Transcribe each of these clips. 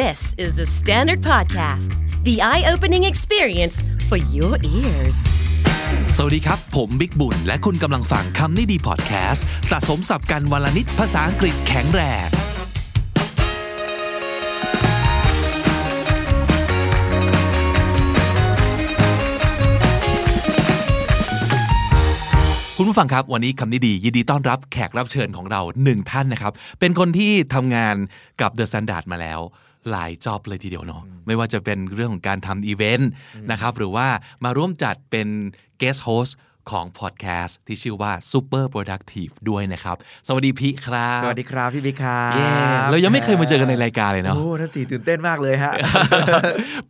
This is the Standard Podcast, the eye opening experience for your ears. สวัสดีครับ ผมบิ๊กบุญ และคุณกำลังฟังคำนี้ดีพอดแคสต์สะสมสับกันวลนิดภาษาอังกฤษแข็งแรงคุณผู้ฟังครับวันนี้คำนี้ดียินดีต้อนรับแขกรับเชิญของเราหนึ่งท่านนะครับ เป็นคนที่ทำงานกับ The Standard มาแล้ว หลาย job เลยทีเดียวเนาะไม่ว่าจะเป็นเรื่องของการทำอีเวนต์นะครับหรือว่ามาร่วมจัดเป็น guest host ของพอดแคสต์ที่ชื่อว่า Super Productive ด้วยนะครับ สวัสดีพี่ครับ สวัสดีครับพี่บิ๊กครับเย้เรายังไม่เคยมาเจอกันในรายการเลยเนาะโอ้ท่านสี่ตื่นเต้นมากเลยฮะ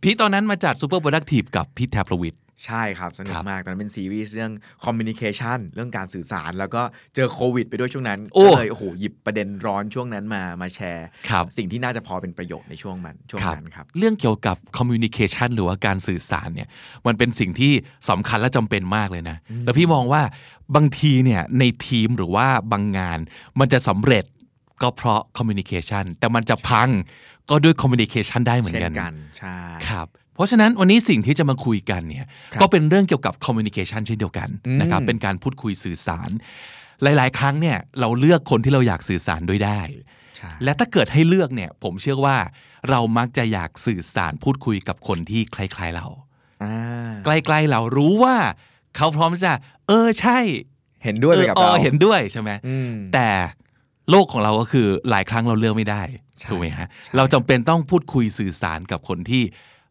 พี่ตอนนั้นมาจัด Super Productive กับพี่แทบประวิทย์ ใช่ครับ สนุกครับมาก ตอนนั้นเป็นซีรีส์เรื่องคอมมิ n นิเคชันเรื่องการสื่อสาร แล้วก็เจอโควิด ไปด้วยช่วงนั้นโอ้ก็เลยโอ้โหหยิบประเด็นร้อนช่วงนั้นมามาแชร์ครับสิ่งที่น่าจะพอเป็นประโยชน์ในช่วงมันช่วงนั้นครับ เรื่องเกี่ยวกับ communication หรือว่าการสื่อสารเนี่ยมันเป็นสิ่งที่สำคัญและจำเป็นมากเลยนะ แล้วพี่มองว่าบางทีเนี่ยในทีมหรือว่าบางงาน มันจะสำเร็จก็เพราะ communication แต่มันจะพังก็ด้วย communication ได้เหมือนเช่กันนกันใช่ครับ เพราะฉะนั้นวันนี้สิ่งที่จะมาคุยกันเนี่ยครับก็เป็นเรื่องเกี่ยวกับ communication เช่นเดียวกันอืมนะครับเป็นการพูดคุยสื่อสาร หลาย ๆ ครั้งเนี่ยเราเลือกคนที่เราอยากสื่อสารด้วยได้ใช่และถ้าเกิดให้เลือกเนี่ยผมเชื่อว่าเรามักจะอยากสื่อสารพูดคุยกับคนที่คล้าย ๆเราอ่าใกล้ๆเรารู้ว่าเขาพร้อมจะ เออใช่เห็นด้วยไปกับออเราอเห็นด้วยใช่ไหมอืมแต่โลกของเราก็คือหลายครั้งเราเลือกไม่ได้ใช่ถูกไหมฮะใช่เราจำเป็นต้องพูดคุยสื่อสารกับคนที่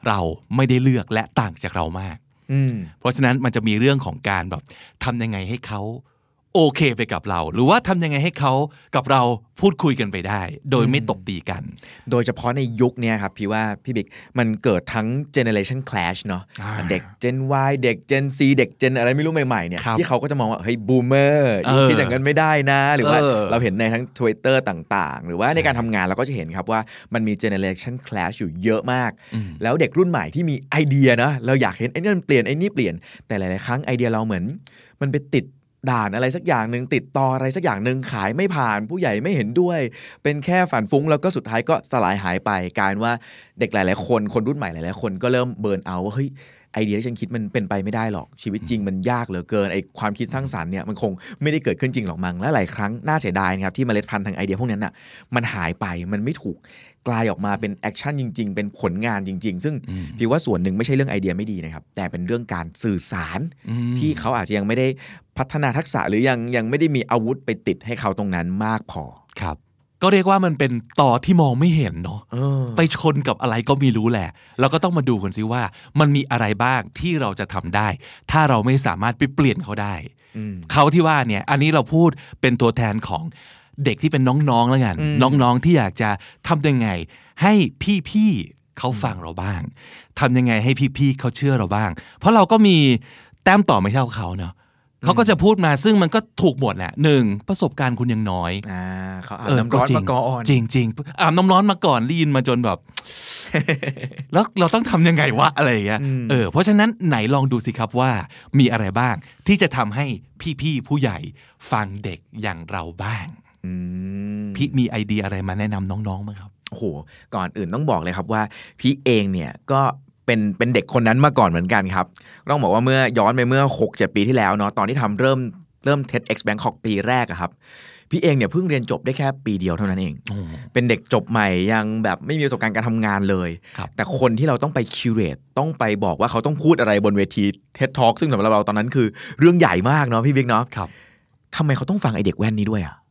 เราไม่ได้เลือกและต่างจากเรามากอืมเพราะฉะนั้นมันจะมีเรื่องของการแบบทำยังไงให้เขา โอเคไปกับเรา หรือว่าทำยังไงให้เขากับเราพูดคุยกันไปได้ โดยไม่ตบตีกัน โดยเฉพาะในยุคเนี้ยครับพี่ว่าพี่บิ๊กมันเกิดทั้ง generation clash เนาะอ่าเด็ก Gen Y เด็ก Gen C เด็ก Gen อะไรไม่รู้ใหม่ๆเนี่ยครับที่เขาก็จะมองว่าเฮ้ย boomer เออคิดอย่างนั้นไม่ได้นะ หรือว่าเออเราเห็นในทั้ง Twitter ต่างๆ หรือว่าใช่ในการทำงานเราก็จะเห็นครับว่ามันมี generation clash อยู่เยอะมากอืมแล้วเด็กรุ่นใหม่ที่มีไอเดียนะเราอยากเห็นไอ้นั่นเปลี่ยนไอ้นี่เปลี่ยนแต่หลายๆครั้งไอเดียเราเหมือน มันไปติด ด่านอะไรสักอย่างหนึ่งติดต่ออะไรสักอย่างหนึ่งขายไม่ผ่านผู้ใหญ่ไม่เห็นด้วย เป็นแค่ฝันฟุ้งแล้วก็สุดท้ายก็สลายหายไปกลารว่าเด็กหลาย ๆ คนคนรุ่นใหม่หลาย ๆ คนก็เริ่มเบิร์นเอาว่าเฮ้ยไอเดียที่ฉันคิดมันเป็นไปไม่ได้หรอกชีวิตจริงมันยากเหลือเกินไอความคิดสร้างสรรค์เนี่ยมันคงไม่ได้เกิดขึ้นจริงหรอกมั้งและหลายครั้งน่าเสียดายครับที่เมล็ดพันธุ์ทางไอเดียพวกนั้นน่ะมันหายไปมันไม่ถูก กลายออกมาเป็น action จริง ๆ เป็นผลงานจริง ๆ ซึ่งอืมพี่ว่าส่วนหนึ่งไม่ใช่เรื่องไอเดียไม่ดีนะครับ แต่เป็นเรื่องการสื่อสารอืมที่เขาอาจจะยังไม่ได้พัฒนาทักษะหรือยังยังไม่ได้มีอาวุธไปติดให้เขาตรงนั้นมากพอครับ ก็เรียกว่ามันเป็นตอที่มองไม่เห็นเนาะเออไปชนกับอะไรก็ไม่รู้แหละเราก็ต้องมาดูกันซิว่า มันมีอะไรบ้างที่เราจะทำได้ ถ้าเราไม่สามารถไปเปลี่ยนเขาได้อืมเขาที่ว่าเนี่ย อันนี้เราพูดเป็นตัวแทนของ เด็กที่เป็นน้องๆแล้วกันอืมน้องๆที่อยากจะทำยังไง ให้พี่ๆเขาฟังเราบ้างทำยังไงให้พี่ๆเขาเชื่อเราบ้าง เพราะเราก็มีแต้มต่อไม่เท่าเขาเนาะเขาก็จะพูดมาซึ่งมันก็ถูกหมดแหละหนึ่งประสบการณ์คุณยังน้อยอ่าเขาอาบเออน้ำร้อนจริงมาก่อนจริงจริงอาบน้ำร้อนมาก่อนลีนมาจนแบบ แล้วเราต้องทำยังไงวะอะไรอย่างเงี้ยอืมเออเพราะฉะนั้นไหนลองดูสิครับว่า มีอะไรบ้างที่จะทำให้พี่ๆผู้ใหญ่ฟังเด็กอย่างเราบ้างอืม พี่มีไอเดียอะไรมาแนะนำน้องๆไหมครับโอ้โหก่อนอื่นต้องบอกเลยครับว่าพี่เองเนี่ยก็เป็นเป็นเด็กคนนั้นมาก่อนเหมือนกันครับ ต้องบอกว่าเมื่อย้อนไปเมื่อ6 7ปีที่แล้วเนาะตอนที่ทำเริ่มเริ่ม TEDx Bangkok ปีแรกอะครับ พี่เองเนี่ยเพิ่งเรียนจบได้แค่ปีเดียวเท่านั้นเองโอ้เป็นเด็กจบใหม่ยังแบบไม่มีประสบการณ์การทำงานเลยครับแต่คนที่เราต้องไปคิวเรตต้องไปบอกว่าเขาต้องพูดอะไรบนเวที TED Talk ซึ่งสำหรับเราตอนนั้นคือเรื่องใหญ่มากเนาะพี่บิ๊กเนาะครับทำไมเขาต้องฟังไอเด็กแว่นนี้ด้วยอะเออ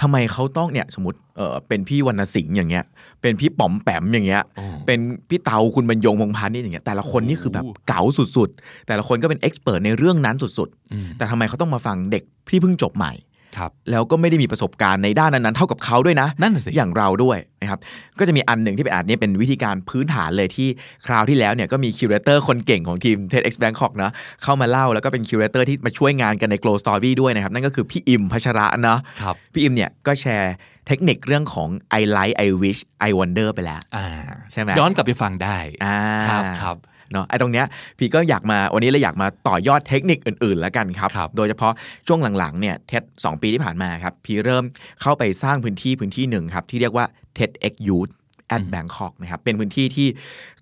ทำไมเขาต้องเนี่ยสมมติเออเป็นพี่วรรณสิงห์อย่างเงี้ย เป็นพี่ป๋อมแปมอย่างเงี้ยโอ้เป็นพี่เตาคุณบรรยงพงษ์พานิชย์อย่างเงี้ย แต่ละคนนี่คือแบบโอ้เก๋าสุดๆ แต่ละคนก็เป็นเอ็กซ์เพรสในเรื่องนั้นสุดอืมๆแต่ทำไมเขาต้องมาฟังเด็กที่เพิ่งจบใหม่ ครับแล้วก็ไม่ได้มีประสบการณ์ในด้านนั้นๆเท่ากับเขาด้วยนะนั่นน่ะสิอย่างเราด้วยนะครับก็จะมีอันหนึ่งที่เป็นอันนี้เป็นวิธีการพื้นฐานเลยที่คราวที่แล้วเนี่ยก็มี curator คนเก่งของทีม TEDx Bangkok นะเข้ามาเล่าแล้วก็เป็น curator ที่มาช่วยงานกันใน Glow Story ด้วยนะครับนั่นก็คือพี่อิมพัชระเนาะครับพี่อิมเนี่ยก็แชร์เทคนิคเรื่องของ I like I wish I wonder ไปแล้วอ่าใช่ไหมย้อนกลับไปฟังได้อ่าครับครับ เนาะไอ้ตรงเนี้ยพี่ก็อยากมาวันนี้เลยอยากมาต่อยอดเทคนิคอื่นๆแล้วกันครับครับโดยเฉพาะช่วงหลังๆเนี่ย TEDx ปีที่ผ่านมาครับพี่เริ่มเข้าไปสร้างพื้นที่พื้นที่หนึ่งครับที่เรียกว่า TEDx Youth at Bangkok นะครับเป็นพื้นที่ที่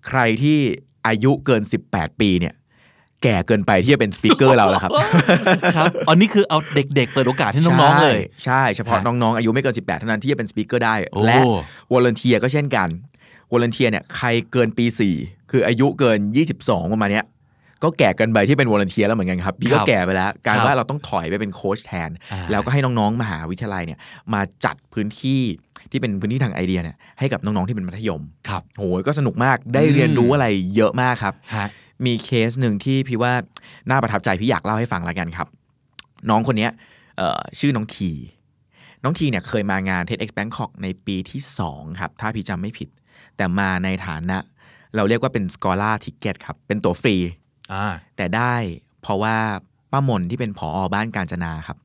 ใครที่อายุเกิน 18 ปีเนี่ยแก่เกินไปที่จะเป็น speaker เราแล้วครับ ครับ อันนี้คือเอาเด็กๆ เปิดโอกาสให้น้องๆ เลย ใช่ เฉพาะฮะน้องๆ อายุไม่เกิน 18 เท่านั้นที่จะเป็น speaker ได้โอ้และ volunteer ก็เช่นกัน volunteer เนี่ยใครเกินปี 4 คืออายุเกิน 22 ประมาณเนี้ยก็แก่เกินไปที่เป็น volunteer แล้วเหมือนกันครับพี่ก็ครับแก่ไปแล้ว การครับว่าเราต้องถอยไปเป็นโค้ชแทนอ่าแล้วก็ให้น้องๆมหาวิทยาลัยเนี่ยมาจัดพื้นที่ที่เป็นพื้นที่ทางไอเดียเนี่ยให้กับน้องๆที่เป็นมัธยมครับโหยก็สนุกมากได้เรียนรู้อะไรเยอะมากครับฮะมีเคสหนึ่งที่พี่ว่าน่าประทับใจพี่อยากเล่าให้ฟังแล้วกันครับ น้องคนเนี้ยเอ่อชื่อน้องทีน้องทีเนี่ยเคยมางาน TEDx Bangkok ในปีที่ 2 ครับ ถ้าพี่จำไม่ผิด แต่มาในฐานะ เราเรียกว่าเป็น Scholar Ticket ครับ เป็นตั๋วฟรีอ่าแต่ได้เพราะว่าป้ามนที่เป็นผออบ้านการจนาครับ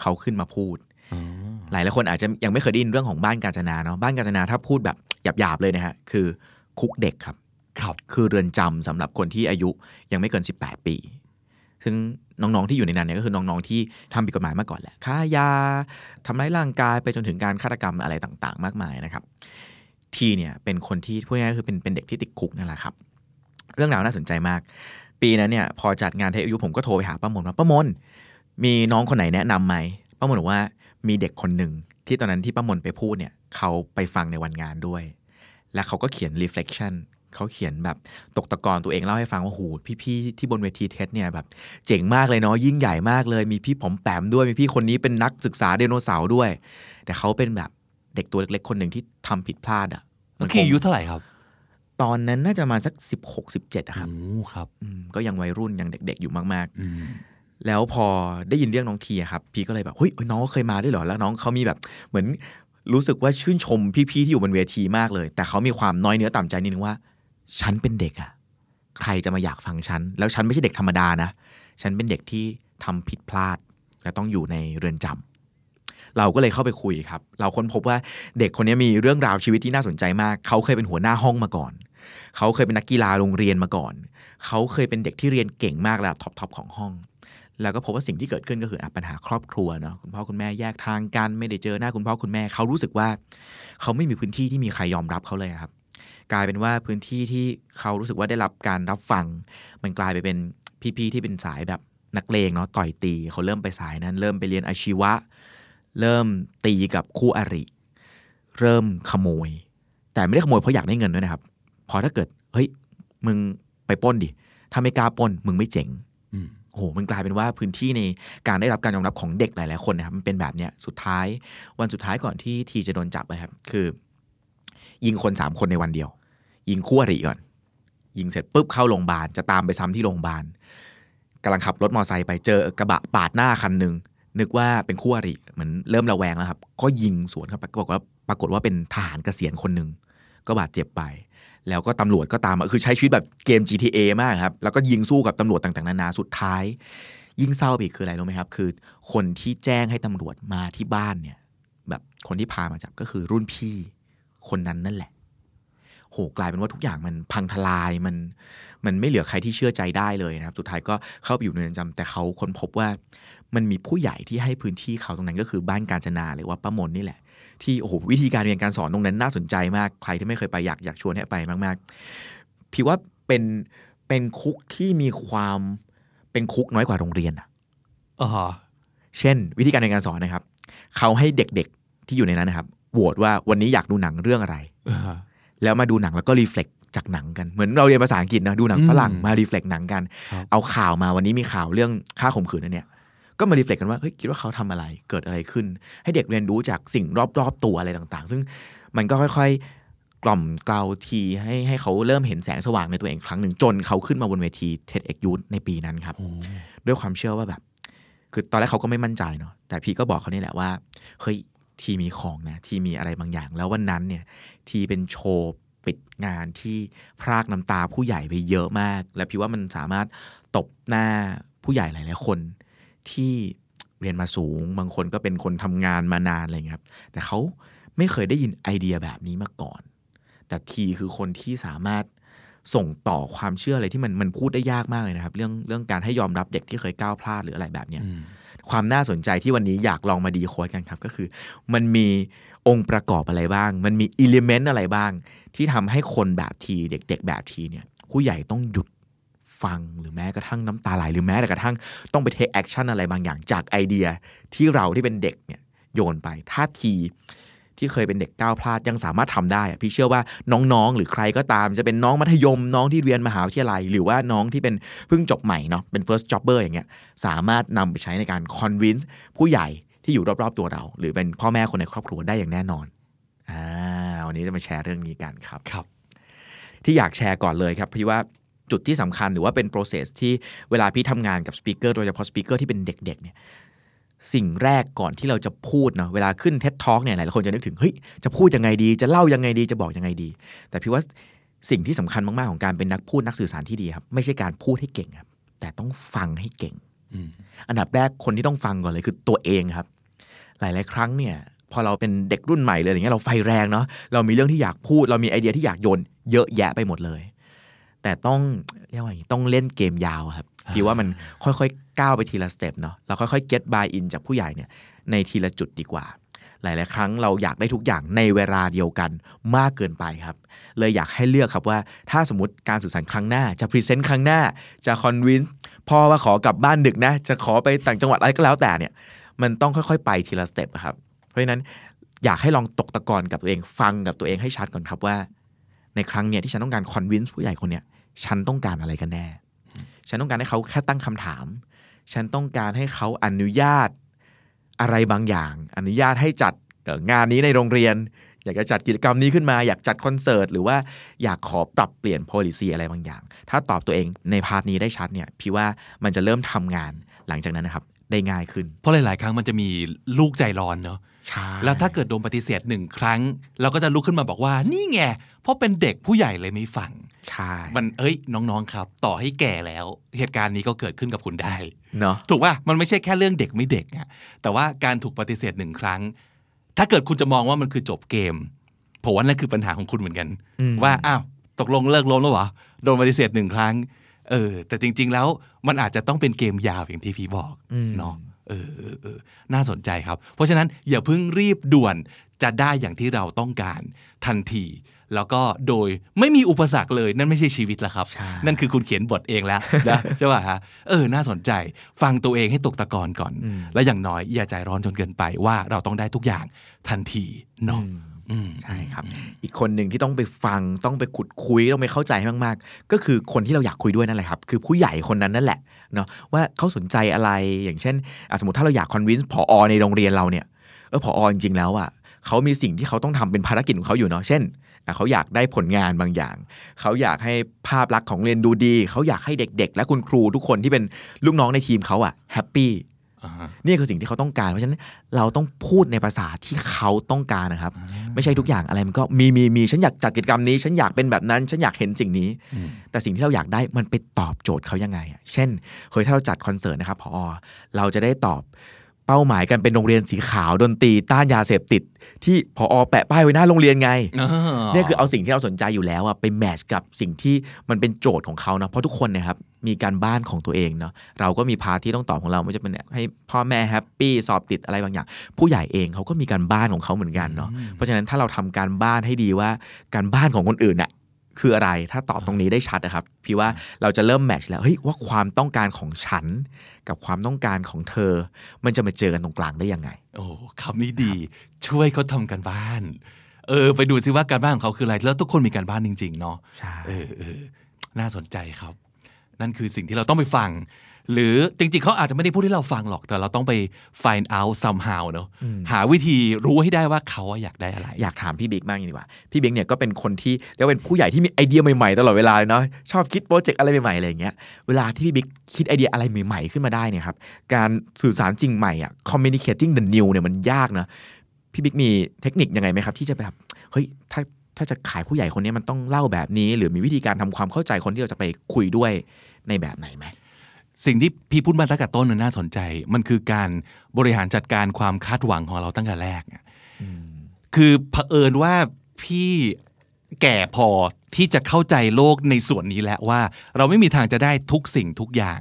เขาขึ้นมาพูด หลายหลายคนอาจจะยังไม่เคยได้ยินเรื่องของบ้านการจนาเนาะบ้านการจนาถ้าพูดแบบหยาบๆเลยนะฮะคือคุกเด็กครับครับคือเรือนจำสำหรับคนที่อายุยังไม่เกิน 18 ปี ซึ่งน้อง ๆ ที่อยู่ในนั้นเนี่ยก็คือน้อง ๆ ที่ทำผิดกฎหมายมาก่อนแหละ ค้ายา ทำร้ายร่างกายไปจนถึงการฆาตกรรมอะไรต่าง ๆ มากมายนะครับ ทีเนี่ยเป็นคนที่พูดง่ายๆคือเป็นเป็นเด็กที่ติดคุกนั่นแหละครับ เรื่องราวน่าสนใจมาก ปีนั้นเนี่ยพอจัดงานเทอายุผมก็โทรไปหาป้ามนว่าป้ามนมีน้องคนไหนแนะนำไหมป้ามนบอกว่ามีเด็กคนหนึ่งที่ตอนนั้นที่ป้ามนไปพูดเนี่ยเขาไปฟังในวันงานด้วย และเขาก็เขียน reflection เขาเขียนแบบตกตะกอนตัวเองเล่าให้ฟังว่าโหพี่ๆที่บนเวทีเทสเนี่ยแบบเจ๋งมากเลยเนาะยิ่งใหญ่มากเลย มีพี่ผมแปมด้วยมีพี่คนนี้เป็นนักศึกษาไดโนเสาร์ด้วย แต่เขาเป็นแบบ เด็กตัวเล็กๆคนหนึ่งที่ทำผิดพลาดอะ่ะน้องคีอายุเท่าไหร่ครับ ตอนนั้นน่าจะมาสัก16 17อะครับโอ้ครับอืมก็ยังวัยรุ่นยังเด็ก ๆ อยู่มากอืมๆแล้วพอได้ยินเรื่องน้องทีอะครับ พี่ก็เลยแบบเฮ้ยน้องก็เคยมาด้วยเหรอแล้วน้องเขามีแบบเหมือนรู้สึกว่าชื่นชมพี่ๆที่อยู่บนเวทีมากเลย แต่เขามีความน้อยเนื้อต่ำใจนิดนึงว่า ฉันเป็นเด็กอะใครจะมาอยากฟังฉัน แล้วฉันไม่ใช่เด็กธรรมดานะ ฉันเป็นเด็กที่ทำผิดพลาด และต้องอยู่ในเรือนจำ เราก็เลยเข้าไปคุยครับ เราค้นพบว่าเด็กคนนี้มีเรื่องราวชีวิตที่น่าสนใจมาก เขาเคยเป็นหัวหน้าห้องมาก่อน เขาเคยเป็นนักกีฬาโรงเรียนมาก่อน เขาเคยเป็นเด็กที่เรียนเก่งมากระดับท็อปๆของห้องแล้วก็พบว่าสิ่งที่เกิดขึ้นก็คืออปัญหาครอบครัวเนาะคุณพ่อคุณแม่แยกทางกันไม่ได้เจอหน้าคุณพ่อคุณแม่เขารู้สึกว่า เขาไม่มีพื้นที่ที่มีใครยอมรับเขาเลยครับ กลายเป็นว่าพื้นที่ที่เขารู้สึกว่าได้รับการรับฟัง มันกลายไปเป็นพี่ๆที่เป็นสายแบบนักเลงเนาะต่อยตีเขาเริ่มไปสายนั้น เริ่มไปเรียนอาชีวะ เริ่มตีกับคู่อริ เริ่มขโมย แต่ไม่ได้ขโมยเพราะอยากได้เงินด้วยนะครับเพอถ้าเกิด เฮ้ย มึงไปปล้นดิ ถ้าไม่กล้าปล้น มึงไม่เจ๋งอืมโอ้โห มันกลายเป็นว่าพื้นที่ในการได้รับการยอมรับของเด็กหลาย ๆ คนนะครับ มันเป็นแบบเนี้ย สุดท้าย วันสุดท้ายก่อนที่ทีจะโดนจับนะครับ คือ ยิงคนสามคนในวันเดียว ยิงคู่อริก่อน ยิงเสร็จปุ๊บเข้าโรงพยาบาล จะตามไปซ้ำที่โรงพยาบาลกำลังขับรถมอเตอร์ไซค์ไปเจอกระบะปาดหน้าคันหนึ่ง นึกว่าเป็นคู่อริเหมือนเริ่มระแวงแล้วครับ ก็ยิงสวนเข้าไปก็บอกว่าปรากฏว่าเป็นทหารเกษียณคนหนึ่งก็บาดเจ็บไป แล้วก็ตำรวจก็ตามมาคือใช้ชีวิตแบบเกม GTA มากครับ แล้วก็ยิงสู้กับตำรวจต่างๆ นานาสุดท้าย ยิ่งเศร้าไปอีกคืออะไรรู้ไหมครับ คือคนที่แจ้งให้ตำรวจมาที่บ้านเนี่ย แบบคนที่พามาจับก็คือรุ่นพี่คนนั้นนั่นแหละ โหกลายเป็นว่าทุกอย่างมันพังทลายมัน มันไม่เหลือใครที่เชื่อใจได้เลยนะครับ สุดท้ายก็เข้าไปอยู่ในเรือนจำแต่เขาค้นพบว่า มันมีผู้ใหญ่ที่ให้พื้นที่เขาตรงนั้นก็คือบ้านการจนาหรือว่าป้ามนนี่แหละ ที่โอ้โหวิธีการเรียนการสอนตรงนั้นน่าสนใจมากใครที่ไม่เคยไปอยากอยากชวนให้ไปมาก ๆ พี่ว่าเป็นเป็นคุกที่มีความเป็นคุกน้อยกว่าโรงเรียนอะอ๋อเช่น วิธีการเรียนการสอนนะครับ เขาให้เด็กๆที่อยู่ในนั้นนะครับโหวตว่าวันนี้อยากดูหนังเรื่องอะไรแล้วมาดูหนังแล้วก็ reflect จากหนังกันเหมือนเราเรียนภาษาอังกฤษนะดูหนังฝรั่งอืมมา reflect หนังกันครับเอาข่าวมาวันนี้มีข่าวเรื่องฆ่าข่มขืนนั่นเนี่ย ก็มา reflect กันว่าเฮ้ยคิดว่าเขาทำอะไรเกิดอะไรขึ้น ให้เด็กเรียนรู้จากสิ่งรอบๆตัวอะไรต่างๆ ซึ่งมันก็ค่อยๆกล่อมเกลาทีให้ให้เขาเริ่มเห็นแสงสว่างในตัวเองครั้งหนึ่งจนเขาขึ้นมาบนเวที TEDx Youth ในปีนั้นครับโอ้ด้วยความเชื่อว่าแบบ คือตอนแรกเขาก็ไม่มั่นใจเนาะแต่พี่ก็บอกเขานี่แหละว่าเฮ้ยทีมีของนะทีมีอะไรบางอย่าง แล้ววันนั้นเนี่ยทีเป็นโชว์ปิดงานที่พรากน้ำตาผู้ใหญ่ไปเยอะมาก และพี่ว่ามันสามารถตบหน้าผู้ใหญ่หลาย ๆ คน ที่เรียนมาสูง บางคนก็เป็นคนทำงานมานานอะไรเงี้ยครับ แต่เขาไม่เคยได้ยินไอเดียแบบนี้มาก่อน แต่ทีคือคนที่สามารถส่งต่อความเชื่ออะไรที่มันมันพูดได้ยากมากเลยนะครับ เรื่องเรื่องการให้ยอมรับเด็กที่เคยก้าวพลาดหรืออะไรแบบเนี้ยความน่าสนใจที่วันนี้อยากลองมา decode กันครับ ก็คือ มันมีองค์ประกอบอะไรบ้าง มันมี element อะไรบ้าง ที่ทำให้คนแบบทีเด็ก ๆ แบบทีเนี่ย ผู้ใหญ่ต้องหยุด ฟังหรือแม้กระทั่งน้ำตาไหลหรือแม้แต่กระทั่งต้องไป take action อะไรบางอย่างจากไอเดียที่เราที่เป็นเด็กเนี่ยโยนไปถ้าทีที่เคยเป็นเด็กก้าวพลาดยังสามารถทำได้อะพี่เชื่อว่าน้องๆ หรือใครก็ตามจะเป็นน้องมัธยม น้องที่เรียนมหาวิทยาลัย หรือว่าน้องที่เป็นเพิ่งจบใหม่เนาะเป็น first jobber อย่างเงี้ยสามารถนำไปใช้ในการ convince ผู้ใหญ่ที่อยู่รอบๆตัวเรา หรือเป็นพ่อแม่คนในครอบครัวได้อย่างแน่นอนอ่าวันนี้จะมาแชร์เรื่องนี้กันครับครับ ที่อยากแชร์ก่อนเลยครับพี่ว่า จุดที่สำคัญหรือว่าเป็น process ที่เวลาพี่ทำงานกับสปีกเกอร์โดยเฉพาะสปีกเกอร์ที่เป็นเด็กๆเนี่ยสิ่งแรกก่อนที่เราจะพูดเนาะเวลาขึ้น TED Talk เนี่ยหลายๆคนจะนึกถึงเฮ้ยจะพูดยังไงดี จะเล่ายังไงดีจะบอกยังไงดี แต่พี่ว่าสิ่งที่สำคัญมาก ๆ ของการเป็นนักพูดนักสื่อสารที่ดีครับ ไม่ใช่การพูดให้เก่งครับ แต่ต้องฟังให้เก่งอืมอันดับแรกคนที่ต้องฟังก่อนเลยคือตัวเองครับ หลาย ๆ ครั้งเนี่ยพอเราเป็นเด็กรุ่นใหม่เลยอย่างเงี้ยเราไฟแรงเนาะเรามีเรื่องที่อยากพูด เรามีไอเดียที่อยากโยนเยอะแยะไปหมดเลย แต่ต้องเรียกว่าอย่างงี้ต้องเล่นเกมยาวครับพี่ว่ามันค่อยๆก้าวไปทีละ step เนาะเราค่อยๆ get buy in จากผู้ใหญ่เนี่ยในทีละจุดดีกว่า หลาย ๆ ครั้งเราอยากได้ทุกอย่างในเวลาเดียวกันมากเกินไปครับ เลยอยากให้เลือกครับว่า ถ้าสมมติการสื่อสารครั้งหน้าจะ present ครั้งหน้าจะ convince พ่อว่าขอกลับบ้านดึกนะ จะขอไปต่างจังหวัดอะไรก็แล้วแต่เนี่ย มันต้องค่อย ๆ ไปทีละ step อะครับเพราะฉะนั้นอยากให้ลองตกตะกอนกับตัวเองฟังกับตัวเองให้ชัดก่อนครับว่า ในครั้งเนี้ยที่ฉันต้องการ convince ผู้ใหญ่คนเนี้ย ฉันต้องการอะไรกันแน่ ฉันต้องการให้เขาแค่ตั้งคำถาม ฉันต้องการให้เขาอนุญาตอะไรบางอย่าง อนุญาตให้จัดเอ่องานนี้ในโรงเรียน อยากจะจัดกิจกรรมนี้ขึ้นมา อยากจัดคอนเสิร์ตหรือว่าอยากขอปรับเปลี่ยน policy อะไรบางอย่าง ถ้าตอบตัวเองใน partนี้ได้ชัดเนี่ยพี่ว่ามันจะเริ่มทำงานหลังจากนั้นนะครับได้ง่ายขึ้น เพราะหลาย ๆ ครั้งมันจะมีลูกใจร้อนเนาะใช่แล้วถ้าเกิดโดนปฏิเสธหนึ่งครั้ง เราก็จะลุกขึ้นมาบอกว่านี่ไงเพราะเป็นเด็กผู้ใหญ่เลยไม่ฟัง ใช่มันเอ้ยน้องๆครับ ต่อให้แก่แล้ว เหตุการณ์นี้ก็เกิดขึ้นกับคุณได้เนาะถูกป่ะมันไม่ใช่แค่เรื่องเด็กไม่เด็กอะแต่ว่าการถูกปฏิเสธหนึ่งครั้ง ถ้าเกิดคุณจะมองว่ามันคือจบเกมผมว่านั่นคือปัญหาของคุณเหมือนกันอืมว่าอ้าวตกลงเลิกล้มแล้วเหรอโดนปฏิเสธหนึ่งครั้ง เออ แต่จริง ๆ แล้วมันอาจจะต้องเป็นเกมยาวอย่างที่พี่บอกอืมเนาะเออเออเออน่าสนใจครับ เพราะฉะนั้นอย่าเพิ่งรีบด่วนจะได้อย่างที่เราต้องการทันที แล้วก็โดยไม่มีอุปสรรคเลยนั่นไม่ใช่ชีวิตแล้วครับใช่นั่นคือคุณเขียนบทเองแล้วนะใช่ป่ะฮะเออน่าสนใจฟังตัวเองให้ตกตะกอนก่อน และอย่างน้อยอย่าใจร้อนจนเกินไปว่าเราต้องได้ทุกอย่างทันทีเนาะอืมใช่ครับ อีกคนหนึ่งที่ต้องไปฟังต้องไปขุดคุยต้องไปเข้าใจให้มากๆ ก็คือคนที่เราอยากคุยด้วยนั่นแหละครับ คือผู้ใหญ่คนนั้นนั่นแหละเนาะว่าเขาสนใจอะไรอย่างเช่นอะสมมติถ้าเราอยาก convince ผอในโรงเรียนเราเนี่ยเออผอจริงๆแล้วอะเขามีสิ่งที่เขาต้องทำเป็นภารกิจของเขาอยู่เนาะเช่นอะ เขาอยากได้ผลงานบางอย่าง เขาอยากให้ภาพลักษณ์ของโรงเรียนดูดี เขาอยากให้เด็กๆ และคุณครูทุกคนที่เป็นลูกน้องในทีมเขาอะ happy อ่าฮะนี่คือสิ่งที่เขาต้องการ เพราะฉะนั้นเราต้องพูดในภาษาที่เขาต้องการนะครับ ไม่ใช่ทุกอย่างอะไรมันก็มีมีมีฉันอยากจัดกิจกรรมนี้ ฉันอยากเป็นแบบนั้น ฉันอยากเห็นสิ่งนี้ แต่สิ่งที่เราอยากได้มันไปตอบโจทย์เขายังไงอะเช่น เคยถ้าเราจัดคอนเสิร์ตนะครับผอเราจะได้ตอบเป้าหมายกันเป็นโรงเรียนสีขาวดนตรีต้านยาเสพติด ที่ผอแปะป้ายไว้หน้าโรงเรียนไงเนี่ยคือเอาสิ่งที่เราสนใจอยู่แล้วอะไป match กับสิ่งที่มันเป็นโจทย์ของเขาเนาะเพราะทุกคนเนะครับมีการบ้านของตัวเองเนาะเราก็มี part ที่ต้องตอบของเราไม่ว่าจะเป็นให้พ่อแม่ happy สอบติดอะไรบางอย่าง ผู้ใหญ่เองเขาก็มีการบ้านของเขาเหมือนกันเนาะเพราะฉะนั้นถ้าเราทำการบ้านให้ดีว่าการบ้านของคนอื่นน่ะ คืออะไรถ้าตอบตรงนี้ได้ชัดนะครับ พี่ว่าเราจะเริ่มแมทช์แล้วเฮ้ยว่าความต้องการของฉัน กับความต้องการของเธอ มันจะมาเจอกันตรงกลางได้ยังไง โอ้คำนี้ดีช่วยเขาทำกันบ้านเออไปดูซิว่าการบ้านของเขาคืออะไร แล้วทุกคนมีการบ้านจริง ๆ เนาะใช่เออเออน่าสนใจครับ นั่นคือสิ่งที่เราต้องไปฟัง หรือจริงๆเขาอาจจะไม่ได้พูดให้เราฟังหรอก แต่เราต้องไป find out somehow เนาะหาวิธีรู้ให้ได้ว่าเขาอะอยากได้อะไร อยากถามพี่บิ๊กบ้างดีกว่า พี่บิ๊กเนี่ยก็เป็นคนที่เรียกว่าเป็นผู้ใหญ่ที่มีไอเดียใหม่ๆ ตลอดเวลาเลยเนาะชอบคิดโปรเจกต์อะไรใหม่ๆอะไรอย่างเงี้ยเวลาที่พี่บิ๊กคิดไอเดียอะไรใหม่ๆขึ้นมาได้เนี่ยครับการสื่อสารสิ่งใหม่อะ communicating the new เนี่ยมันยากนะพี่บิ๊กมีเทคนิคยังไงไหมครับ ที่จะแบบเฮ้ยถ้าถ้าจะขายผู้ใหญ่คนนี้มันต้องเล่าแบบนี้ หรือมีวิธีการทำความเข้าใจคนที่เราจะไปคุยด้วยในแบบไหนไหม สิ่งที่พี่พูดมาตั้งแต่ต้นน่ะน่าสนใจ มันคือการบริหารจัดการความคาดหวังของเราตั้งแต่แรกอะคือเผอิญว่าพี่แก่พอที่จะเข้าใจโลกในส่วนนี้แล้วว่า เราไม่มีทางจะได้ทุกสิ่งทุกอย่าง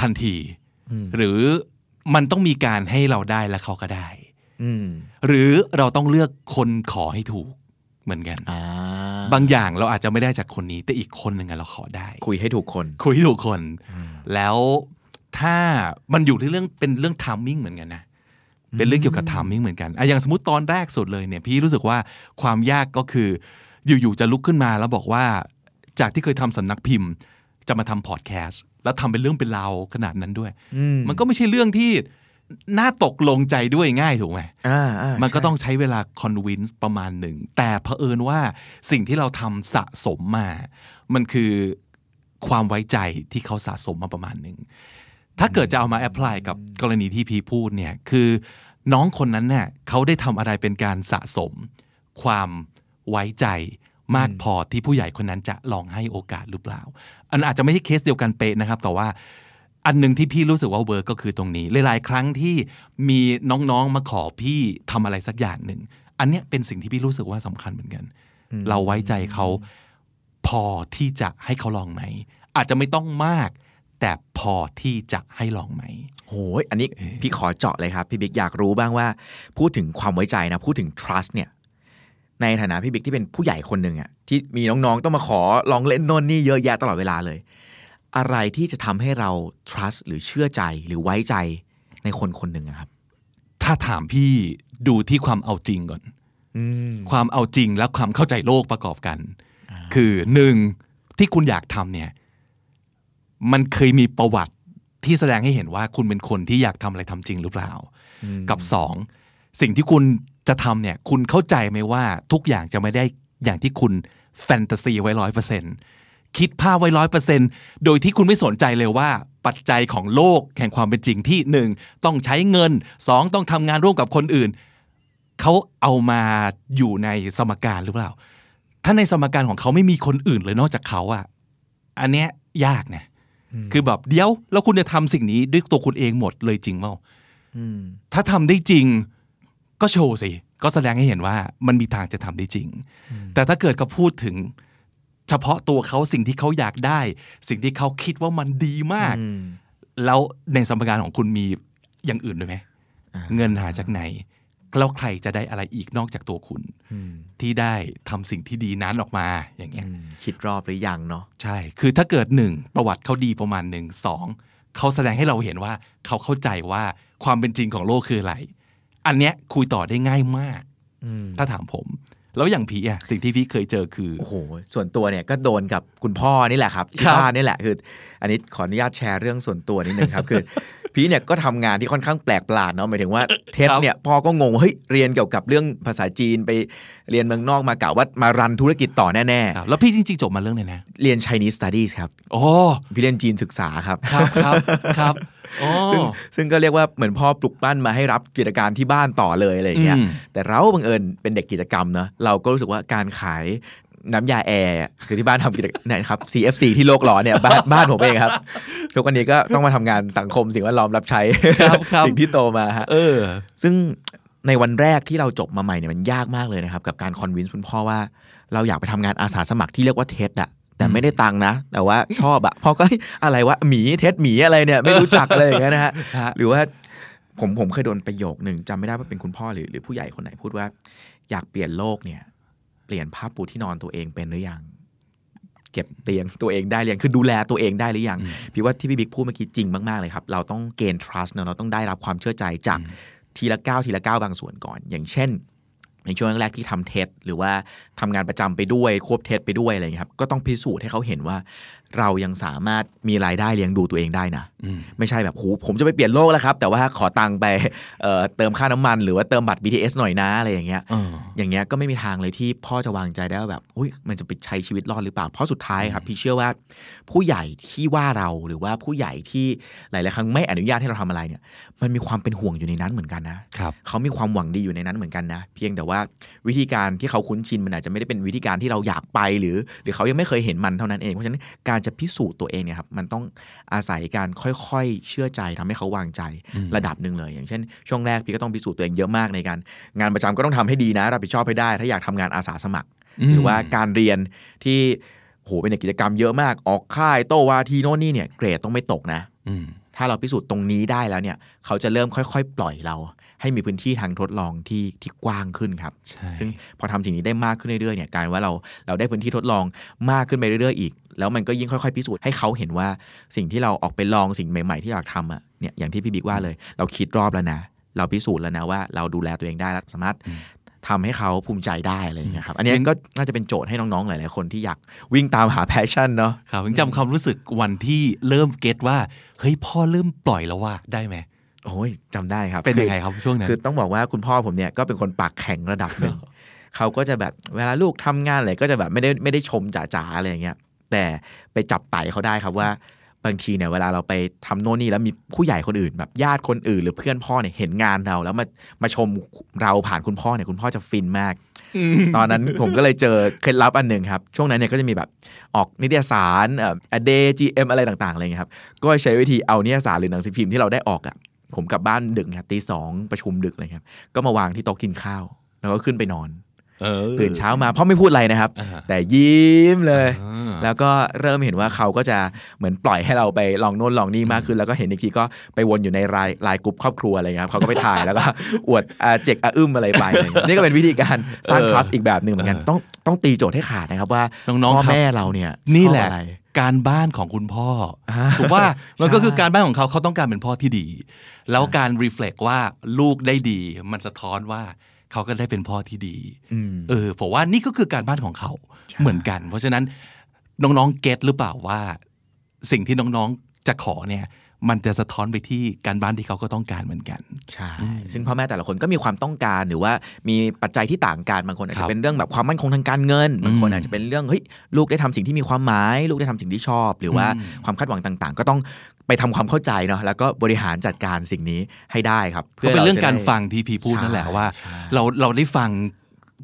ทันที หรือมันต้องมีการให้เราได้และเขาก็ได้อืมหรือเราต้องเลือกคนขอให้ถูก เหมือนกันอ่าบางอย่างเราอาจจะไม่ได้จากคนนี้ แต่อีกคนหนึ่งอะเราขอได้ คุยให้ถูกคน คุยให้ถูกคน แล้วถ้ามันอยู่ที่เรื่องเป็นเรื่อง timing เหมือนกันนะเป็นเรื่องเกี่ยวกับ timing เหมือนกันอะอย่างสมมติตอนแรกสุดเลยเนี่ยพี่รู้สึกว่าความยากก็คือ อยู่ๆจะลุกขึ้นมาแล้วบอกว่า จากที่เคยทำสำนักพิมพ์ จะมาทำพอดแคสต์แล้วทำเป็นเรื่องเป็นราวขนาดนั้นด้วยอืมมันก็ไม่ใช่เรื่องที่ น่าตกลงใจด้วยง่ายถูกไหมอ่าอ่ามันก็ใช่ต้องใช้เวลา convince ประมาณหนึ่ง แต่เผอิญว่าสิ่งที่เราทำสะสมมา มันคือความไว้ใจที่เขาสะสมมาประมาณหนึ่ง ถ้าเกิดจะเอามา apply กับกรณีที่พีพูดเนี่ยคือน้องคนนั้นเนี่ยเขาได้ทำอะไรเป็นการสะสม ความไว้ใจมากพอที่ผู้ใหญ่คนนั้นจะลองให้โอกาสหรือเปล่า อันอาจจะไม่ใช่เคสเดียวกันเป๊ะนะครับ แต่ว่า อันหนึ่งที่พี่รู้สึกว่า work ก็คือตรงนี้ หลายๆ ครั้งที่มีน้องๆมาขอพี่ทำอะไรสักอย่างหนึ่ง อันเนี้ยเป็นสิ่งที่พี่รู้สึกว่าสำคัญเหมือนกัน เราไว้ใจเขาพอที่จะให้เขาลองไหม อาจจะไม่ต้องมาก แต่พอที่จะให้ลองไหมโหยอันนี้พี่ขอเจาะเลยครับ พี่บิ๊กอยากรู้บ้างว่า พูดถึงความไว้ใจนะ พูดถึง trust เนี่ยในฐานะพี่บิ๊กที่เป็นผู้ใหญ่คนหนึ่งอะที่มีน้องๆต้องมาขอลองเล่นโน่นนี่เยอะแยะตลอดเวลาเลย อะไรที่จะทำให้เรา trust หรือเชื่อใจหรือไว้ใจในคนคนหนึ่งอะครับ ถ้าถามพี่ดูที่ความเอาจริงก่อนอืมความเอาจริงและความเข้าใจโลกประกอบกัน คือหนึ่งที่คุณอยากทำเนี่ย มันเคยมีประวัติที่แสดงให้เห็นว่าคุณเป็นคนที่อยากทำอะไรทำจริงหรือเปล่า กับสองสิ่งที่คุณจะทำเนี่ย คุณเข้าใจไหมว่าทุกอย่างจะไม่ได้อย่างที่คุณแฟนตาซีไว้ร้อยเปอร์เซ็น คิดภาพไว้ร้อยเปอร์เซ็นโดยที่คุณไม่สนใจเลยว่า ปัจจัยของโลกแห่งความเป็นจริงที่หนึ่งต้องใช้เงินสองต้องทำงานร่วมกับคนอื่น เขาเอามาอยู่ในสมการหรือเปล่า ถ้าในสมการของเขาไม่มีคนอื่นเลยนอกจากเขาอะอันเนี้ยยากนะคือแบบเดี๋ยวแล้วคุณจะทำสิ่งนี้ด้วยตัวคุณเองหมดเลยจริงเปล่าอืมถ้าทำได้จริง ก็โชว์สิก็แสดงให้เห็นว่ามันมีทางจะทำได้จริง แต่ถ้าเกิดก็พูดถึง เฉพาะตัวเขาสิ่งที่เขาอยากได้ สิ่งที่เขาคิดว่ามันดีมากอืมแล้วในสมการของคุณมีอย่างอื่นด้วยไหมอ่าเงินหาจากไหนแล้วใครจะได้อะไรอีกนอกจากตัวคุณอืมที่ได้ทำสิ่งที่ดีนั้นออกมาอย่างเงี้ยอืมคิดรอบหรือยังเนาะใช่ คือถ้าเกิดหนึ่งประวัติเขาดีประมาณหนึ่งสองเขาแสดงให้เราเห็นว่าเขาเข้าใจว่าความเป็นจริงของโลกคืออะไร อันเนี้ยคุยต่อได้ง่ายมากอืมถ้าถามผม แล้วอย่างพีอะสิ่งที่พี่เคยเจอคือโอ้โหส่วนตัวเนี่ยก็โดนกับคุณพ่อนี่แหละครับที่ครับบ้านนี่แหละคือ อันนี้ขออนุญาตแชร์เรื่องส่วนตัวนิดนึงครับคือพี่เนี่ยก็ทำงานที่ค่อนข้างแปลกประหลาดเนาะหมายถึงว่าเทสเนี่ยพ่อก็งงว่าเฮ้ยเรียนเกี่ยวกับเรื่องภาษาจีนไปเรียนเมืองนอกมากะว่ามารันธุรกิจต่อแน่ครับแล้วพี่จริงๆจบมาเรื่องไหนนะๆเรียน Chinese Studies ครับโอ้พี่เรียนจีนศึกษาครับครับครับครับโอ้ ซึ่งซึ่งก็เรียกว่าเหมือนพ่อปลุกปั้นมาให้รับกิจการที่บ้านต่อเลยอะไรอย่างเงี้ยอืมแต่เราบังเอิญเป็นเด็กกิจกรรมเนอะเราก็รู้สึกว่าการขายน้ำยาแอร์คือที่บ้านทำกิจเนะครับ CFC ที่โลกร้อนเนี่ยบ้านบ้านผมเองครับ ทุกวันนี้ก็ต้องมาทำงานสังคมสิ่งแวดล้อมรับใช้ครับครับสิ่งที่โตมาฮะเออ ซึ่งในวันแรกที่เราจบมาใหม่เนี่ยมันยากมากเลยนะครับ กับการคอนวินส์คุณพ่อว่า เราอยากไปทำงานอาสาสมัครที่เรียกว่าเทสอะ แต่ไม่ได้ตังค์นะแต่ว่าชอบอะพ่อก็อะไรวะหมีเทสหมีอะไรเนี่ยไม่รู้จักอะไรอย่างเงี้ยนะฮะฮะหรือว่าผมผมเคยโดนประโยคหนึ่งจำไม่ได้ว่าเป็นคุณพ่อหรือหรือผู้ใหญ่คนไหนพูดว่า อยากเปลี่ยนโลกเนี่ย เปลี่ยนผ้าปูที่นอนตัวเองเป็นหรือยังเก็บเตียงตัวเองได้หรือยังคือดูแลตัวเองได้หรือยังพี่ว่าที่พี่บิ๊กพูดเมื่อกี้จริงมากๆเลยครับ เราต้องเกณฑ์ trust เนอะเราต้องได้รับความเชื่อใจจากทีละก้าวทีละก้าวบางส่วนก่อน อย่างเช่น ในช่วงแรกที่ทำเทสหรือว่าทำงานประจำไปด้วยควบเทสไปด้วยอะไรอย่างเงี้ยครับก็ต้องพิสูจน์ให้เขาเห็นว่า เรายังสามารถมีรายได้เลี้ยงดูตัวเองได้นะอืมไม่ใช่แบบโหผมจะไปเปลี่ยนโลกแล้วครับ แต่ว่าขอตังค์ไปเอ่อเติมค่าน้ำมัน หรือว่าเติมบัตร BTS หน่อยนะอะไรอย่างเงี้ยเอออย่างเงี้ยก็ไม่มีทางเลยที่พ่อจะวางใจได้ว่าแบบอุ้ยมันจะไปใช้ชีวิตรอดหรือเปล่า เพราะสุดท้ายครับ พี่เชื่อว่าผู้ใหญ่ที่ว่าเราหรือว่าผู้ใหญ่ที่หลาย ๆ ครั้งไม่อนุญาตให้เราทำอะไรเนี่ย มันมีความเป็นห่วงอยู่ในนั้นเหมือนกันนะครับเขามีความหวังดีอยู่ในนั้นเหมือนกันนะเพียงแต่ว่าวิธีการที่เขาคุ้นชินมันอาจจะไม่ได้เป็นวิธีการที่เราอยากไปหรือ หรือเขายังไม่เคยเห็นมันเท่านั้นเองเพราะฉะนั้นการจะพิสูจน์ตัวเองเนี่ยครับมันต้องอาศัยการค่อยๆ เชื่อใจทำให้เขาวางใจระดับหนึ่งเลย อย่างเช่น ช่วงแรกพี่ก็ต้องพิสูจน์ตัวเองเยอะมากในการ งานประจำก็ต้องทำให้ดีนะรับผิดชอบให้ได้ ถ้าอยากทำงานอาสาสมัครอืมหรือว่าการเรียนที่โหเป็นเด็กกิจกรรมเยอะมากออกค่ายโตวาทีโน่นนี่เนี่ยเกรดต้องไม่ตกนะอืมถ้าเราพิสูจน์ตรงนี้ได้แล้วเนี่ย เขาจะเริ่มค่อยๆ ปล่อยเรา ให้มีพื้นที่ทางทดลองที่ที่กว้างขึ้นครับใช่ซึ่งพอทำสิ่งนี้ได้มากขึ้นเรื่อยๆเนี่ยการว่าเราเราได้พื้นที่ทดลองมากขึ้นไปเรื่อยๆอีกแล้วมันก็ยิ่งค่อยๆ พิสูจน์ให้เขาเห็นว่าสิ่งที่เราออกไปลองสิ่งใหม่ ๆ ที่อยากทำอะเนี่ยอย่างที่พี่บิ๊กว่าเลย เราคิดรอบแล้วนะ เราพิสูจน์แล้วนะว่าเราดูแลตัวเองได้แล้วสามารถทำให้เขาภูมิใจได้อะไรอย่างเงี้ยครับ อันนี้ก็น่าจะเป็นโจทย์ให้น้องๆ หลายๆ คนที่อยากวิ่งตามหาแพชชั่นเนาะครับยังจำความรู้สึกวันที่เริ่มเก็ตว่า เฮ้ยพ่อเริ่มปล่อยแล้วว่าได้ไหมโอ้ยจำได้ครับ เป็นยังไงอครับช่วงนั้นคือต้องบอกว่าคุณพ่อผมเนี่ยก็เป็นคนปากแข็งระดับหนึ่งเขาก็จะแบบเวลาลูกทำงานอะไรก็จะแบบไม่ได้ไม่ได้ชมจ๋าๆอะไรอย่างเงี้ย แต่ไปจับไต่เขาได้ครับว่าบางทีเนี่ยเวลาเราไปทำโน่นนี่แล้วมีผู้ใหญ่คนอื่น แบบญาติคนอื่น หรือเพื่อนพ่อเนี่ยเห็นงานเรา แล้วมามาชมเราผ่านคุณพ่อเนี่ยคุณพ่อจะฟินมาก ตอนนั้นผมก็เลยเจอเคล็ดลับอันหนึ่งครับ ช่วงนั้นเนี่ยก็จะมีแบบออกนิตยสารเอ่อเดย์จีเอ็มอะไรต่างๆอะไรเงี้ยครับก็ใช้วิธีเอานิตยสารหรือหนังสือพิมพ์ที่เราได้ออกอะผมกลับบ้านดึกครับตีสองประชุมดึกเลยครับก็มาวางที่โต๊ะกินข้าว แล้วก็ขึ้นไปนอนเออ ตื่นเช้ามาพ่อไม่พูดอะไรนะครับอ่าแต่ยิ้มเลยอ่าแล้วก็เริ่มเห็นว่าเขาก็จะเหมือนปล่อยให้เราไปลองโน่นลองนี่มากขึ้น แล้วก็เห็นอีกทีก็ไปวนอยู่ในรายรายกลุ่มครอบครัวอะไรเงี้ยครับเขาก็ไปถ่ายแล้วก็อวดอาเจกอาอึ้มอะไรไปอะไรเงี้ยนี่ก็เป็นวิธีการสร้างเออ trust อีกแบบหนึ่งเหมือนกันเออต้องต้องตีโจทย์ให้ขาดนะครับว่าน้องๆพ่อครับแม่เราเนี่ยนี่แหละชอบอะไรการบ้านของคุณพ่ออาถูกใว่ามันก็ช่คือการบ้านของเขาเขาต้องการเป็นพ่อที่ดี แล้วการรีเฟล็กว่าลูกได้ดี มันสะท้อนว่า เขาก็ได้เป็นพ่อที่ดีอืมเออผมว่านี่ก็คือการบ้านของเขาใช่เหมือนกัน เพราะฉะนั้นน้องๆเก็ตหรือเปล่าว่า สิ่งที่น้องๆจะขอเนี่ย มันจะสะท้อนไปที่การบ้านที่เขาก็ต้องการเหมือนกันใช่ซึ่งพ่อแม่แต่ละคนก็มีความต้องการหรือว่ามีปัจจัยที่ต่างกันบางคนอาจครัจะบเป็นเรื่องแบบความมั่นคงทางการเงินบางคนอืมอาจจะเป็นเรื่องเฮ้ยลูกได้ทำสิ่งที่มีความหมาย ลูกได้ทำสิ่งที่ชอบ หรือว่าอืมความคาดหวังต่าง ๆ ก็ต้องไปทำความเข้าใจเนาะแล้วก็บริหารจัดการสิ่งนี้ให้ได้ครับก็เป็นเรื่องจะได้การฟังที่พีพูดนั่นแหละใช่ว่าใช่เราเราได้ฟัง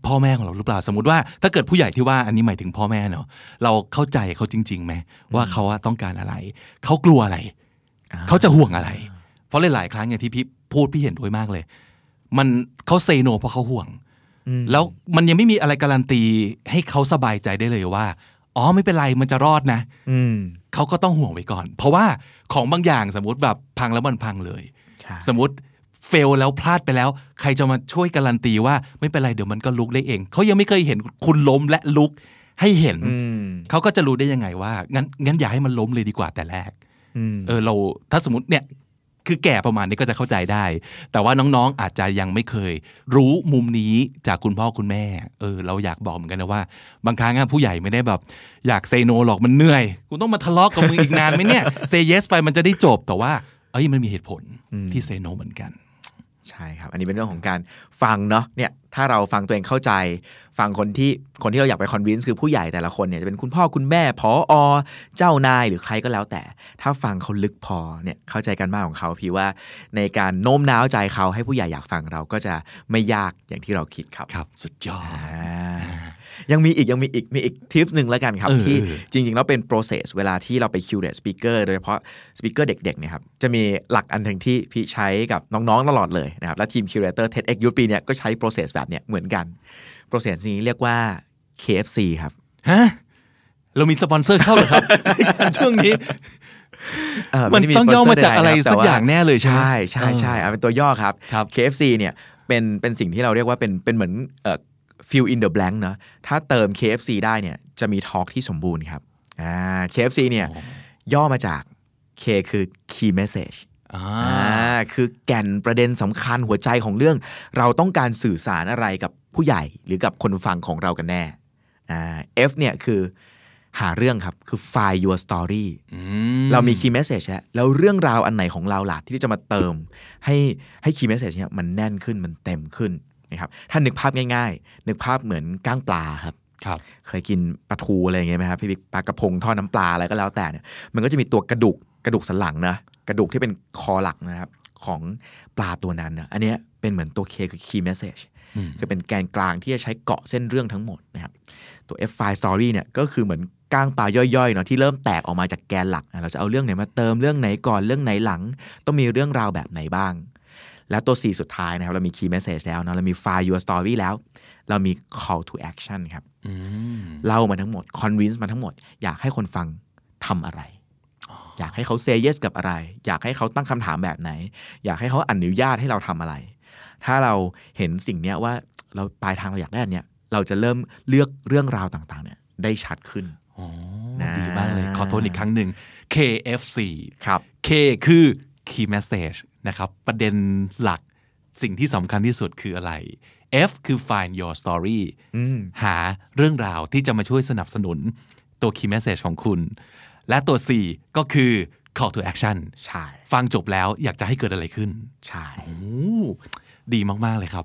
พ่อแม่ของเราหรือเปล่าสมมติว่าถ้าเกิดผู้ใหญ่ที่ว่าอันนี้หมายถึงพ่อแม่เนาะเราเข้าใจเขาจริงๆไหมว่าเขาอะต้องการอะไร เขากลัวอะไรอ่า เขาจะห่วงอะไร เพราะหลายๆครั้งอย่างที่พี่พูดพี่เห็นด้วยมากเลย มันเขาเซโนเพราะเขาห่วงอืมแล้วมันยังไม่มีอะไรการันตีให้เขาสบายใจได้เลยว่า อ๋อไม่เป็นไรมันจะรอดนะอืมเขาก็ต้องห่วงไว้ก่อน เพราะว่าของบางอย่างสมมติแบบพังแล้วมันพังเลยใช่สมมติเฟลแล้วพลาดไปแล้ว ใครจะมาช่วยการันตีว่าไม่เป็นไรเดี๋ยวมันก็ลุกได้เอง เขายังไม่เคยเห็นคุณล้มและลุกให้เห็นอืมเขาก็จะรู้ได้ยังไงว่างั้นงั้นอย่าให้มันล้มเลยดีกว่าแต่แรกอืม เออเราถ้าสมมติเนี่ยคือแก่ประมาณนี้ก็จะเข้าใจได้ แต่ว่าน้องๆ อาจจะยังไม่เคย รู้มุมนี้จากคุณพ่อคุณแม่ เออ เราอยากบอกเหมือนกันนะว่า บางครั้งอะผู้ใหญ่ไม่ได้แบบ อยากเซโนหรอกมันเหนื่อย กูต้องมาทะเลาะกับมึงอีกนานไหมเนี่ย เซเยสไปมันจะได้จบ แต่ว่า เอ้ยมันมีเหตุผลที่เซโนเหมือนกัน ใช่ครับ อันนี้เป็นเรื่องของการฟังเนาะ เนี่ย ถ้าเราฟังตัวเองเข้าใจ ฟังคนที่คนที่เราอยากไปคอนวินส์คือผู้ใหญ่แต่ละคนเนี่ยจะเป็นคุณพ่อคุณแม่พออเจ้านายหรือใครก็แล้วแต่ ถ้าฟังเขาลึกพอเนี่ยเข้าใจกันมากของเขาพี่ว่าในการโน้มน้าวใจเขาให้ผู้ใหญ่อยากฟังเราก็จะไม่ยากอย่างที่เราคิดครับครับ สุดยอดอ่ายังมีอีกยังมีอีกมีอีกทิปหนึ่งแล้วกันครับเออที่เออจริงๆแล้วเป็น process เวลาที่เราไป curate speaker โดยเฉพาะ speaker เด็กๆเนี่ยครับจะมีหลักอันหนึ่งที่พี่ใช้กับน้องๆตลอดเลยนะครับและทีม curator TEDx Youth ปีเนี่ยก็ใช้ process แบบเนี้ยเหมือนกัน process นี้เรียกว่า KFC ครับฮะเรามีสปอนเซอร์เข้าเหรอครับ ช่วงนี้เออมันไได้ต้องย่อมาจากอะไร sponsor ใดๆนคบสักอย่างแน่เลยใช่ไหมใช่ใช่ใช่เอาเป็นตัวย่อครับครับ KFC เนี่ยเป็นเป็นสิ่งที่เราเรียกว่าเป็นเป็นเหมือนเอ่อ fill in the blank เนอะถ้าเติม KFC ได้เนี่ยจะมีทอล์กที่สมบูรณ์ครับอ่า KFC เนี่ยย่อมาจาก K คือ key message อ่าอ่าคือแก่นประเด็นสำคัญหัวใจของเรื่อง เราต้องการสื่อสารอะไรกับ ผู้ใหญ่หรือกับคนฟังของเรากันแน่อ่า F เนี่ยคือหาเรื่องครับ คือ find your story อืเรามี key message แล้วแล้วเรื่องราวอันไหนของเราล่ะที่จะมาเติม ให้ให้ key message เนี่ยมันแน่นขึ้นมันเต็มขึ้นนะครับถ้านึกภาพง่าย ๆ นึกภาพเหมือนก้างปลาครับครับเคยกินปลาทูอะไรอย่างเงี้ยไหมครับพี่บิ๊กปลากระพงทอดน้ำปลาอะไรก็แล้วแต่เนี่ยมันก็จะมีตัวกระดูกกระดูกสันหลังนะกระดูกที่เป็นคอหลักนะครับของปลาตัวนั้นนะอันเนี้ยเป็นเหมือนตัว K คือ key message อืม คือเป็นแกนกลางที่จะใช้เกาะส้นเรื่องทั้งหมดนะครับตัว F5 story เนี่ยก็คือเหมือนก้างปลาย่อยๆเนาะที่เริ่มแตกออกมาจากแกนหลักนะเราจะเอาเรื่องไหนมาเติมเรื่องไหนก่อนเรื่องไหนหลัง ต้องมีเรื่องราวแบบไหนบ้าง แล้วตัว C สุดท้ายนะครับ เรามี key message แล้วเนาะเรามี file your story แล้ว เรามี call to action ครับอืมเล่ามาทั้งหมด convince มาทั้งหมด อยากให้คนฟังทำอะไร อยากให้เขาเซ y yes กับอะไร อยากให้เขาตั้งคำถามแบบไหน อยากให้เขาอนุญาตให้เราทำอะไร ถ้าเราเห็นสิ่งเนี้ยว่าเราปลายทางเราอยากได้อันเนี้ยเราจะเริ่มเลือกเรื่องราวต่างๆ เนี่ยได้ชัดขึ้นอ๋อนะดีมากเลย ขอโทษอีกครั้งหนึ่ง KFC ครับ K คือ Key Message นะครับ ประเด็นหลักสิ่งที่สำคัญที่สุดคืออะไร F คือ Find Your Story อืมหาเรื่องราวที่จะมาช่วยสนับสนุนตัว Key Message ของคุณ และตัว C ก็คือ Call to Action ใช่ ฟังจบแล้วอยากจะให้เกิดอะไรขึ้น ใช่โอ้ดีมากๆเลยครับ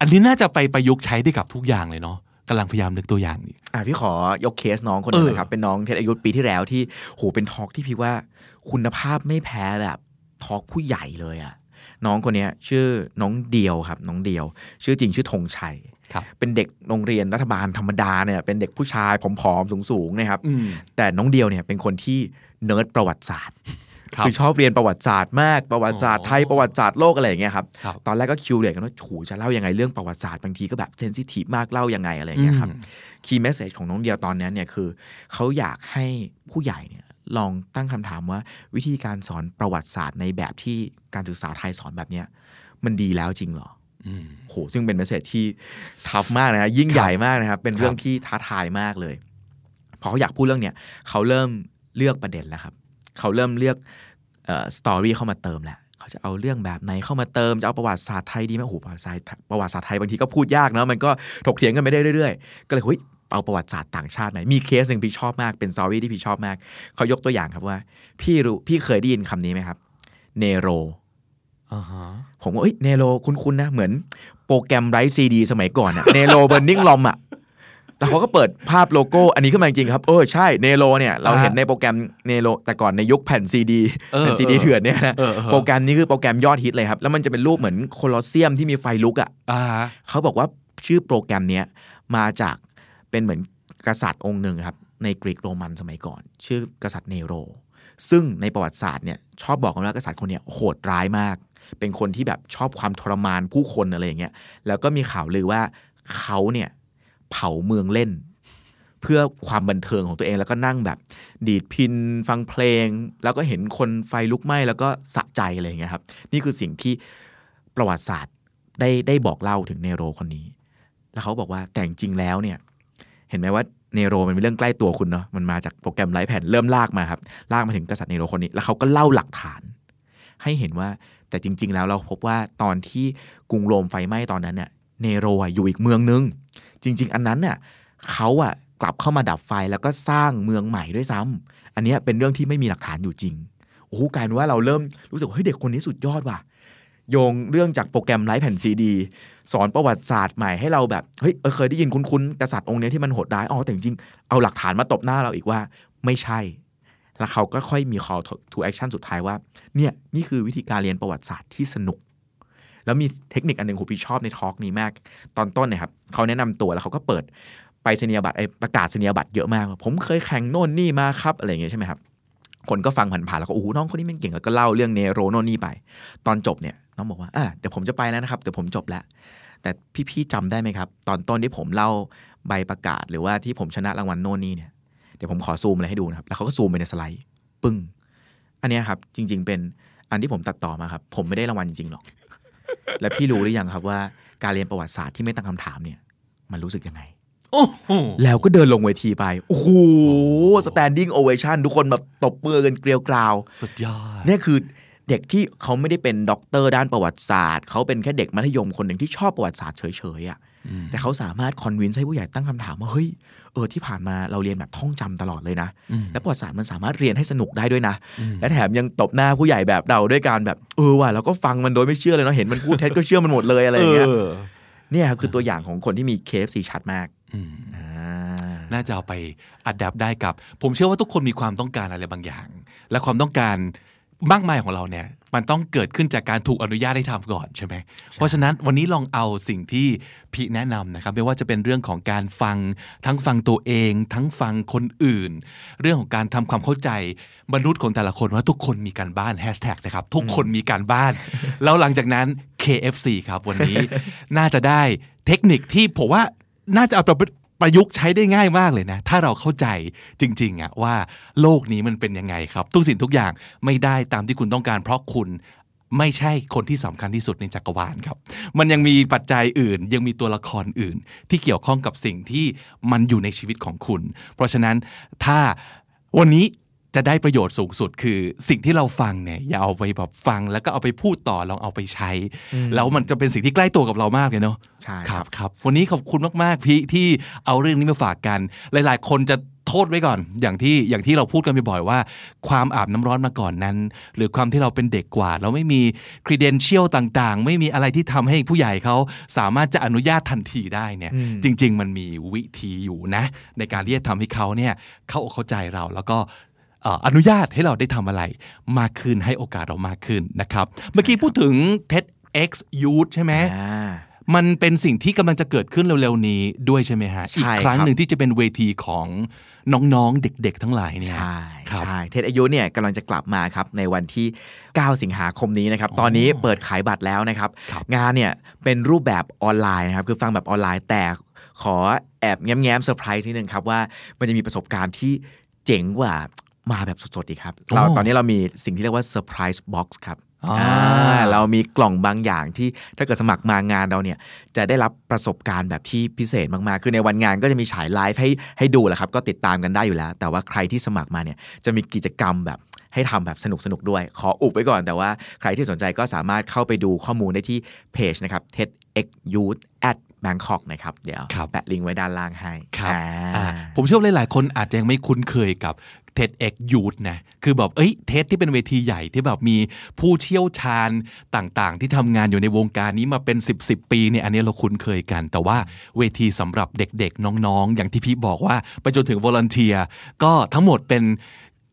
อันนี้น่าจะไปประยุกต์ใช้ได้กับทุกอย่างเลยเนาะกำลังพยายามนึกตัวอย่างนี่อะพี่ขอยกเคสน้องคนหนึงเออนะครับเป็นน้องเทศอายุปีที่แล้วที่โหเป็น talk ที่พี่ว่าคุณภาพไม่แพ้แบบ talk ผู้ใหญ่เลยอะน้องคนเนี้ยชื่อน้องเดียวครับ น้องเดียว ชื่อจริงชื่อธงชัยครับ เป็นเด็กโรงเรียนรัฐบาลธรรมดาเนี่ยเป็นเด็กผู้ชายผอมๆสูงๆนะครับอืมแต่น้องเดียวเนี่ยเป็นคนที่เนิร์ดประวัติศาสตร์ครับคือชอบเรียนประวัติศาสตร์มากประวัติศาสตร์ไทยอ๋อประวัติศาสตร์โลกอะไรอย่างเงี้ยครับครับตอนแรกก็คุยเลยกันว่าถูจะเล่ายังไงเรื่องประวัติศาสตร์บางทีก็แบบ sensitive มากเล่ายังไงอะไรอย่างเงี้ยครับอืมkey message ของน้องเดียวตอนนั้นเนี่ยคือเขาอยากให้ผู้ใหญ่เนี่ยลองตั้งคำถามว่าวิธีการสอนประวัติศาสตร์ในแบบที่การศึกษาไทยสอนแบบเนี้ยมันดีแล้วจริงเหรออืม โหซึ่งเป็น message ที่ tough มากนะฮะยิ่งใหญ่มากนะครับ เป็นครับเรื่องที่ท้าทายมากเลยพอเขาอยากพูดเรื่องเนี้ยเขาเริ่มเลือกประเด็นแล้วครับ เขาเริ่มเลือก story เข้ามาเติมแหละเขาจะเอาเรื่องแบบไหนเข้ามาเติม จะเอาประวัติศาสตร์ไทยดีไหมโอ้โหประวัติศาสตร์ประวัติศาสตร์ไทยบางทีก็พูดยากเนาะมันก็ถกเถียงกันไม่ได้เรื่อยๆ ก็เลยเฮ้ยเอาประวัติศาสตร์ต่างชาติไหมมีเคสหนึ่งพี่ชอบมากเป็น story ที่พี่ชอบมาก เขายกตัวอย่างครับว่า พี่รู้พี่เคยได้ยินคำนี้ไหมครับเนโรอ่าฮะ ผมว่าเอ้ยเนโรคุ้นๆนะ เหมือนโปรแกรม write ซีดีสมัยก่อนอะเนโรเบ r ร์นิ่งลอมอะแล้วเขาก็เปิดภาพโลโก้อันนี้ขึ้นมาจริงๆครับ เออใช่เนโรเนี่ย เราเห็นในโปรแกรมเนโรแต่ก่อนในยุคแผ่นซีดีเออแผ่นซีดีเออเถื่อนเนี่ยนะเออเออโปรแกรมนี้คือโปรแกรมยอดฮิตเลยครับ แล้วมันจะเป็นรูปเหมือนโคลอสเซียมที่มีไฟลุกอะอ่าเขาบอกว่าชื่อโปรแกรมเนี้ยมาจากเป็นเหมือนกษัตริย์องค์หนึ่งครับ ในกรีกโรมันสมัยก่อน ชื่อกษัตริย์เนโร ซึ่งในประวัติศาสตร์เนี่ยชอบบอกกันว่ากษัตริย์คนเนี้ยโหดร้ายมาก เป็นคนที่แบบชอบความทรมานผู้คนอะไรอย่างเงี้ยแล้วก็มีข่าวลือว่าเขาเนี่ยเผาเมืองเล่น เพื่อความบันเทิงของตัวเองแล้วก็นั่งแบบ ดีดพินฟังเพลง แล้วก็เห็นคนไฟลุกไหม้แล้วก็สะใจอะไรอย่างเงี้ยครับ นี่คือสิ่งที่ประวัติศาสตร์ได้ได้บอกเล่าถึงเนโรคนนี้ แล้วเขาบอกว่าแต่จริงแล้วเนี่ย เห็นไหมว่าเนโรมันเป็นเรื่องใกล้ตัวคุณเนาะมันมาจากโปรแกรมไร้แผ่นเริ่มลากมาครับลากมาถึงกษัตริย์เนโรคนนี้ แล้วเขาก็เล่าหลักฐาน ให้เห็นว่าแต่จริง ๆ แล้วเราพบว่าตอนที่กรุงโรมไฟไหม้ตอนนั้นเนี่ยเนโรอะอยู่อีกเมืองนึง จริง ๆ อันนั้นน่ะเขาอะกลับเข้ามาดับไฟแล้วก็สร้างเมืองใหม่ด้วยซ้ำอันนี้เป็นเรื่องที่ไม่มีหลักฐานอยู่จริงโอ้โหกลายเป็นว่าเราเริ่มรู้สึกว่าเฮ้ยเด็กคนนี้สุดยอดว่ะโยงเรื่องจากโปรแกรมไร้แผ่นซีดี สอนประวัติศาสตร์ใหม่ให้เราแบบเฮ้ยเเคยได้ยินคุ้นๆกษัตริย์องค์เนี้ยที่มันโหดร้ายอ๋อแต่จริงๆเอาหลักฐานมาตบหน้าเราอีกว่า ไม่ใช่ แล้วเขาก็ค่อยมี call to- action สุดท้ายว่าเนี่ยนี่คือวิธีการเรียนประวัติศาสตร์ที่สนุก แล้วมีเทคนิคอันหนึ่งผมพี่ชอบในทอล์กนี้มาก ตอนต้นเนี่ยครับเขาแนะนำตัวแล้วเขาก็เปิดไปสนียบัตรไอประกาศนียบัตรเยอะมาก ผมเคยแข่งโน่นนี่มาครับอะไรอย่างเงี้ยใช่ไหมครับคนก็ฟังผ่านๆแล้วก็โอ้โหน้องคนนี้มันเก่งแล้วก็เล่าเรื่องเนโรโน่นนี่ไป ตอนจบเนี่ยน้องบอกว่าอะเดี๋ยวผมจะไปแล้วนะครับเดี๋ยวผมจบแล้วแต่พี่ๆจำได้ไหมครับ ตอนต้นที่ผมเล่าใบประกาศหรือว่าที่ผมชนะรางวัลโน่นนี่เนี่ย เดี๋ยวผมขอซูมอะไรให้ดูนะครับ แล้วเขาก็ซูมไปในสไลด์ ปึ้ง อันเนี้ยครับ จริง ๆ เป็นอันที่ผมตัดต่อมาครับ ผมไม่ได้รางวัลจริงๆหรอก และพี่รู้หรือยังครับว่าการเรียนประวัติศาสตร์ที่ไม่ตั้งคำถามเนี่ย มันรู้สึกยังไงโอ้โหแล้วก็เดินลงเวทีไป โอ้โห standing ovation ทุกคนแบบตบมือกันเกรียวกราว สุดยอดเนี่ยคือเด็กที่เขาไม่ได้เป็นด็อกเตอร์ด้านประวัติศาสตร์ เขาเป็นแค่เด็กมัธยมคนหนึ่งที่ชอบประวัติศาสตร์เฉยๆอะ่ะอืม แต่เขาสามารถ convince ให้ผู้ใหญ่ตั้งคำถามว่าเฮ้ยเออที่ผ่านมาเราเรียนแบบท่องจำตลอดเลยนะอืมและประวัติศาสตร์มันสามารถเรียนให้สนุกได้ด้วยนะอืมและแถมยังตบหน้าผู้ใหญ่แบบเราด้วยการแบบเออว่ะเราก็ฟังมันโดยไม่เชื่อเลยเนาะเห็นมันพูดเท็จก็เชื่อมันหมดเลยอะไรอย่างเงี้ยเออเนี่ยครับคือตัวอย่างของคนที่มี KFC ชัดมากอืมอ่าน่าจะเอาไปอัดแอปได้กับ ผมเชื่อว่าทุกคนมีความต้องการอะไรบางอย่าง และความต้องการ มากมายของเราเนี่ยมันต้องเกิดขึ้นจากการถูกอนุญาตให้ทำก่อนใช่ไหม เพราะฉะนั้นวันนี้ลองเอาสิ่งที่พี่แนะนำนะครับไม่ว่าจะเป็นเรื่องของการฟังทั้งฟังตัวเอง ทั้งฟังคนอื่น เรื่องของการทำความเข้าใจมนุษย์ของแต่ละคนว่าทุกคนมีการบ้านแฮชแท็กนะครับทุกคนมีการบ้าน แล้วหลังจากนั้น KFC ครับวันนี้น่าจะได้เทคนิคที่ผมว่าน่าจะเอาไประยุกต์ใช้ได้ง่ายมากเลยนะ ถ้าเราเข้าใจจริงๆอะว่าโลกนี้มันเป็นยังไงครับ ทุกสิ่งทุกอย่างไม่ได้ตามที่คุณต้องการ เพราะคุณไม่ใช่คนที่สำคัญที่สุดในจักรวาลครับ มันยังมีปัจจัยอื่น ยังมีตัวละครอื่น ที่เกี่ยวข้องกับสิ่งที่มันอยู่ในชีวิตของคุณ เพราะฉะนั้นถ้าวันนี้ จะได้ประโยชน์สูงสุดคือสิ่งที่เราฟังเนี่ยอย่าเอาไปแบบฟังแล้วก็เอาไปพูดต่อลองเอาไปใช้ แล้วมันจะเป็นสิ่งที่ใกล้ตัวกับเรามากเลยเนาะใช่คครัรับบครับวันนี้ขอบคุณมากๆพี่ที่เอาเรื่องนี้มาฝากกัน หลายๆ คนจะโทษไว้ก่อนอย่างที่อย่างที่เราพูดกันบ่อยๆว่า ความอาบน้ำร้อนมาก่อนนั้น หรือความที่เราเป็นเด็กกว่า เราไม่มี credential ต่างๆ ไม่มีอะไรที่ทำให้ผู้ใหญ่เขาสามารถจะอนุญาตทันทีได้เนี่ยอืมจริง ๆ มันมีวิธีอยู่นะ ในการที่จะทำให้เขาเนี่ยเข้าอกเข้าใจเราแล้วก็เอ่ออนุญาตให้เราได้ทำอะไร มากขึ้นให้โอกาสเรามากขึ้นนะครับ เมื่อกี้พูดถึง TEDx Youth ใช่ไหมอ่ามันเป็นสิ่งที่กำลังจะเกิดขึ้นเร็วๆนี้ด้วยใช่ไหมฮะใช่อีกครั้งครับหนึ่งที่จะเป็นเวทีของน้องๆ เด็กๆ ทั้งหลายเนี่ยใช่ครับใช่เทศอายุเนี่ยกำลังจะกลับมาครับในวันที่ 9 สิงหาคมนี้นะครับ ตอนนี้เปิดขายบัตรแล้วนะครับครับ งานเนี่ยเป็นรูปแบบออนไลน์นะครับ คือฟังแบบออนไลน์แต่ขอแอบแง้มๆเซอร์ไพรส์นิดนึงครับว่ามันจะมีประสบการณ์ที่เจ๋งกว่า มาแบบสดๆอีกครับเราตอนนี้เรามีสิ่งที่เรียกว่า surprise box ครับอ่าอ่าเรามีกล่องบางอย่างที่ถ้าเกิดสมัครมางานเราเนี่ยจะได้รับประสบการณ์แบบที่พิเศษมากๆ คือในวันงานก็จะมีฉายไลฟ์ให้ให้ดูแหละครับ ก็ติดตามกันได้อยู่แล้ว แต่ว่าใครที่สมัครมาเนี่ยจะมีกิจกรรมแบบให้ทำแบบสนุกๆด้วย ขออุบไว้ก่อน แต่ว่าใครที่สนใจก็สามารถเข้าไปดูข้อมูลได้ที่เพจนะครับ TEDx Youth at Bangkok นะครับ เดี๋ยวครับแปะลิงก์ไว้ด้านล่างให้ ครับอ่าอ่าผมเชื่อว่าหลาย ๆ คนอาจจะยังไม่คุ้นเคยกับ TEDx Youth นะคือแบบเอ้ยเทสที่เป็นเวทีใหญ่ที่แบบมีผู้เชี่ยวชาญต่างๆ ที่ทำงานอยู่ในวงการนี้มาเป็น 10บสปีเนี่ยอันนี้เราคุ้นเคยกัน แต่ว่าเวทีสำหรับเด็กๆ น้องๆ อย่างที่พี่บอกว่า ไปจนถึงวอล u n เทียก็ทั้งหมดเป็น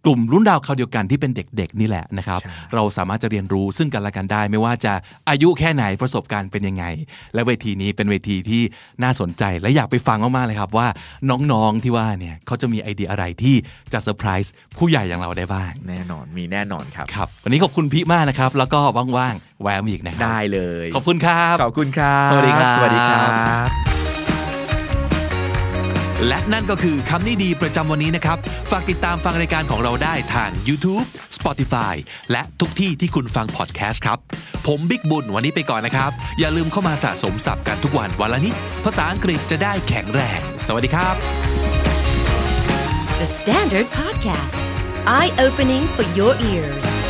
กลุ่มรุ่นราวคราวเดียวกันที่เป็นเด็กๆนี่แหละนะครับ เราสามารถจะเรียนรู้ซึ่งกันและกันได้ ไม่ว่าจะอายุแค่ไหนประสบการณ์เป็นยังไง และเวทีนี้เป็นเวทีที่น่าสนใจและอยากไปฟังมากๆเลยครับว่าน้องๆที่ว่าเนี่ยเขาจะมีไอเดียอะไรที่จะเซอร์ไพรส์ผู้ใหญ่อย่างเราได้บ้างแน่นอนมีแน่นอนครับครับวันนี้ขอบคุณพี่มากนะครับ แล้วก็ว่างๆแวะมาอีกนะครับได้เลย ขอบคุณครับขอบคุณครับ สวัสดีครับสวัสดีครับ และนั่นก็คือคำนี้ดีประจำวันนี้นะครับ ฝากติดตามฟังรายการของเราได้ทาง YouTube Spotify และทุกที่ที่คุณฟังพอดแคสต์ครับ ผมบิ๊กบุญวันนี้ไปก่อนนะครับ อย่าลืมเข้ามาสะสมศัพท์กันทุกวันวันละนิดภาษาอังกฤษจะได้แข็งแรง สวัสดีครับ The Standard Podcast, eye opening for your ears.